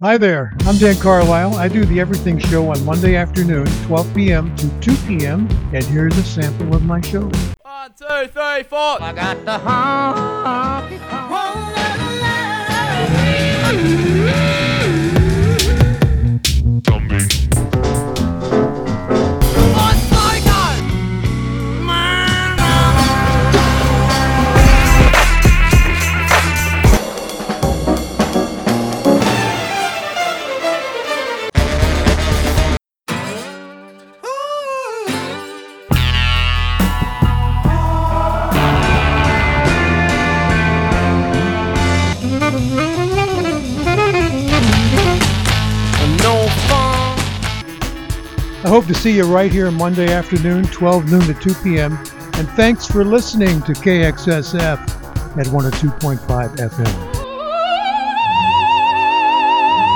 Hi there, I'm Dan Carlisle. I do the Everything Show on Monday afternoon, 12 p.m. to 2 p.m. And here's a sample of my show. One, two, three, four. I got the honky I hope to see you right here Monday afternoon, 12 noon to 2 p.m. And thanks for listening to KXSF at 102.5 FM.